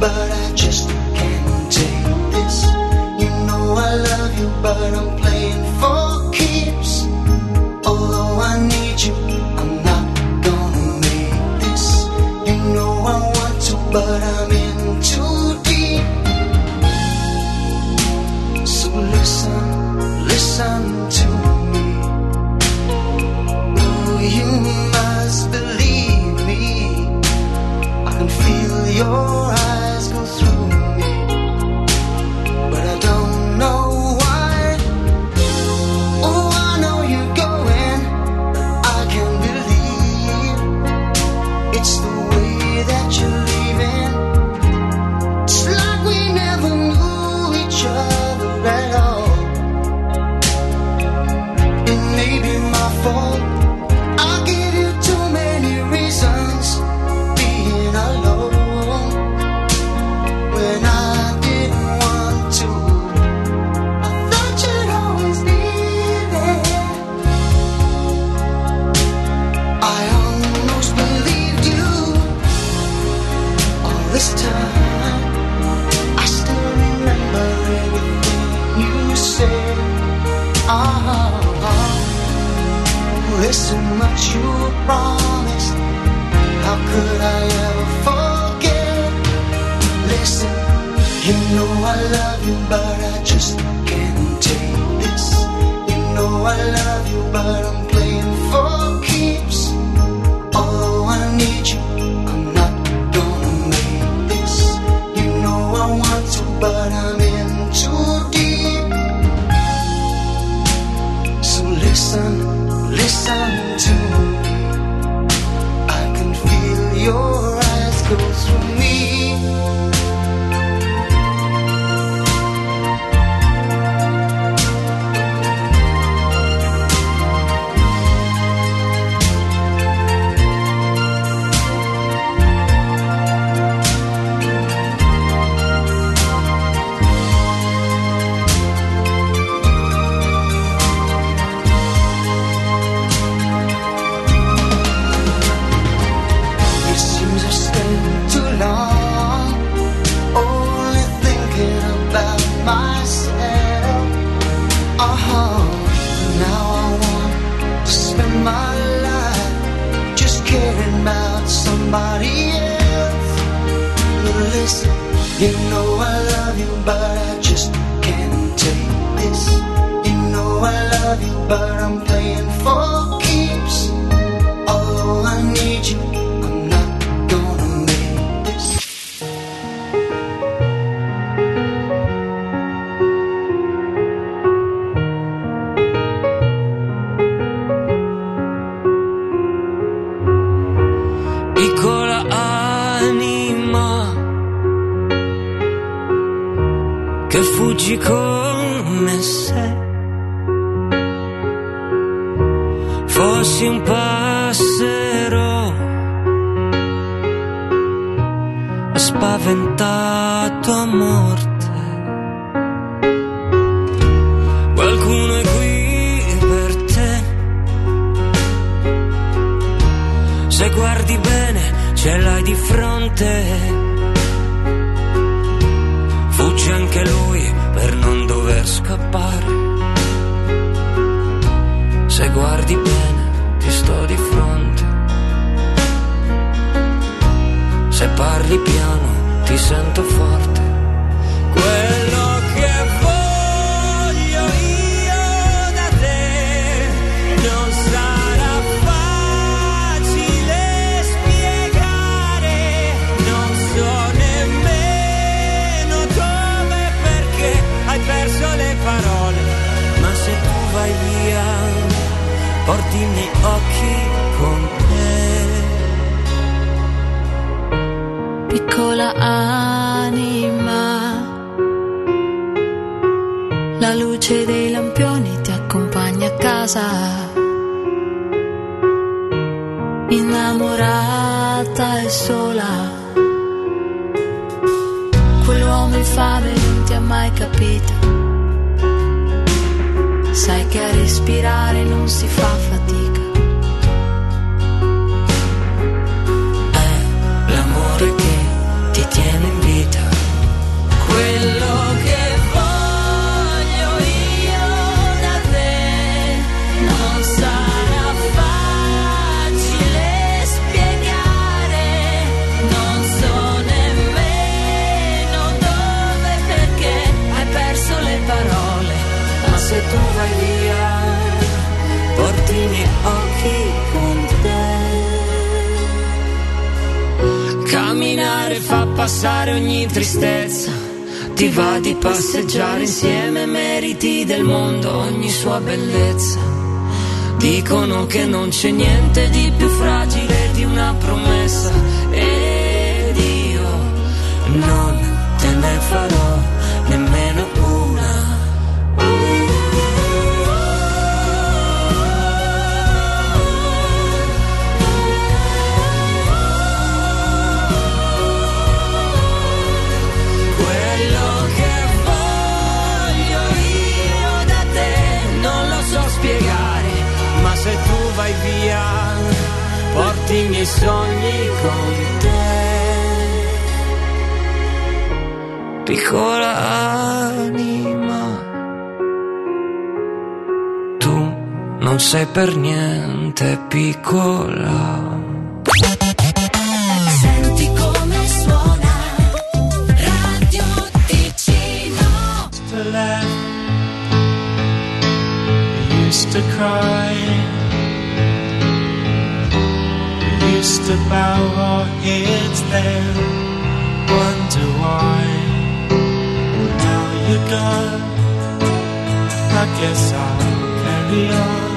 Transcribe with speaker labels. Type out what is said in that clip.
Speaker 1: but Listen much you promised. How could I ever forget? Listen, you know I love you, but I just can't take this. You know I love you, but I'm playing for keeps. Although I need you, I'm not gonna make this. You know I want to, but I'm in too deep. So listen, listen to me. I can feel your eyes go through You know I love you, but I just can't take this. You know I love you, but I'm playing for
Speaker 2: che fuggi come se fossi un passero spaventato a morte. Qualcuno è qui per te. Se guardi bene, ce l'hai di fronte. Guardi bene, ti sto di fronte. Se parli piano, ti sento forte. Porti i miei occhi con te.
Speaker 3: piccola anima. La luce dei lampioni ti accompagna a casa. Innamorata e sola. Quell'uomo infame non ti ha mai capito. Sai che a respirare non si fa
Speaker 2: porti i miei occhi con te. Camminare fa passare ogni tristezza. Ti va di passeggiare insieme, meriti del mondo ogni sua bellezza. Dicono che non c'è niente di più fragile di una promessa. Ed io non via porti i miei sogni con te. Piccola anima, tu non sei per niente piccola.
Speaker 3: Senti come suona Radio Ticino.
Speaker 2: to laugh, used to cry, used to bow our heads then, wonder why. Now you're gone, I guess I'll carry on.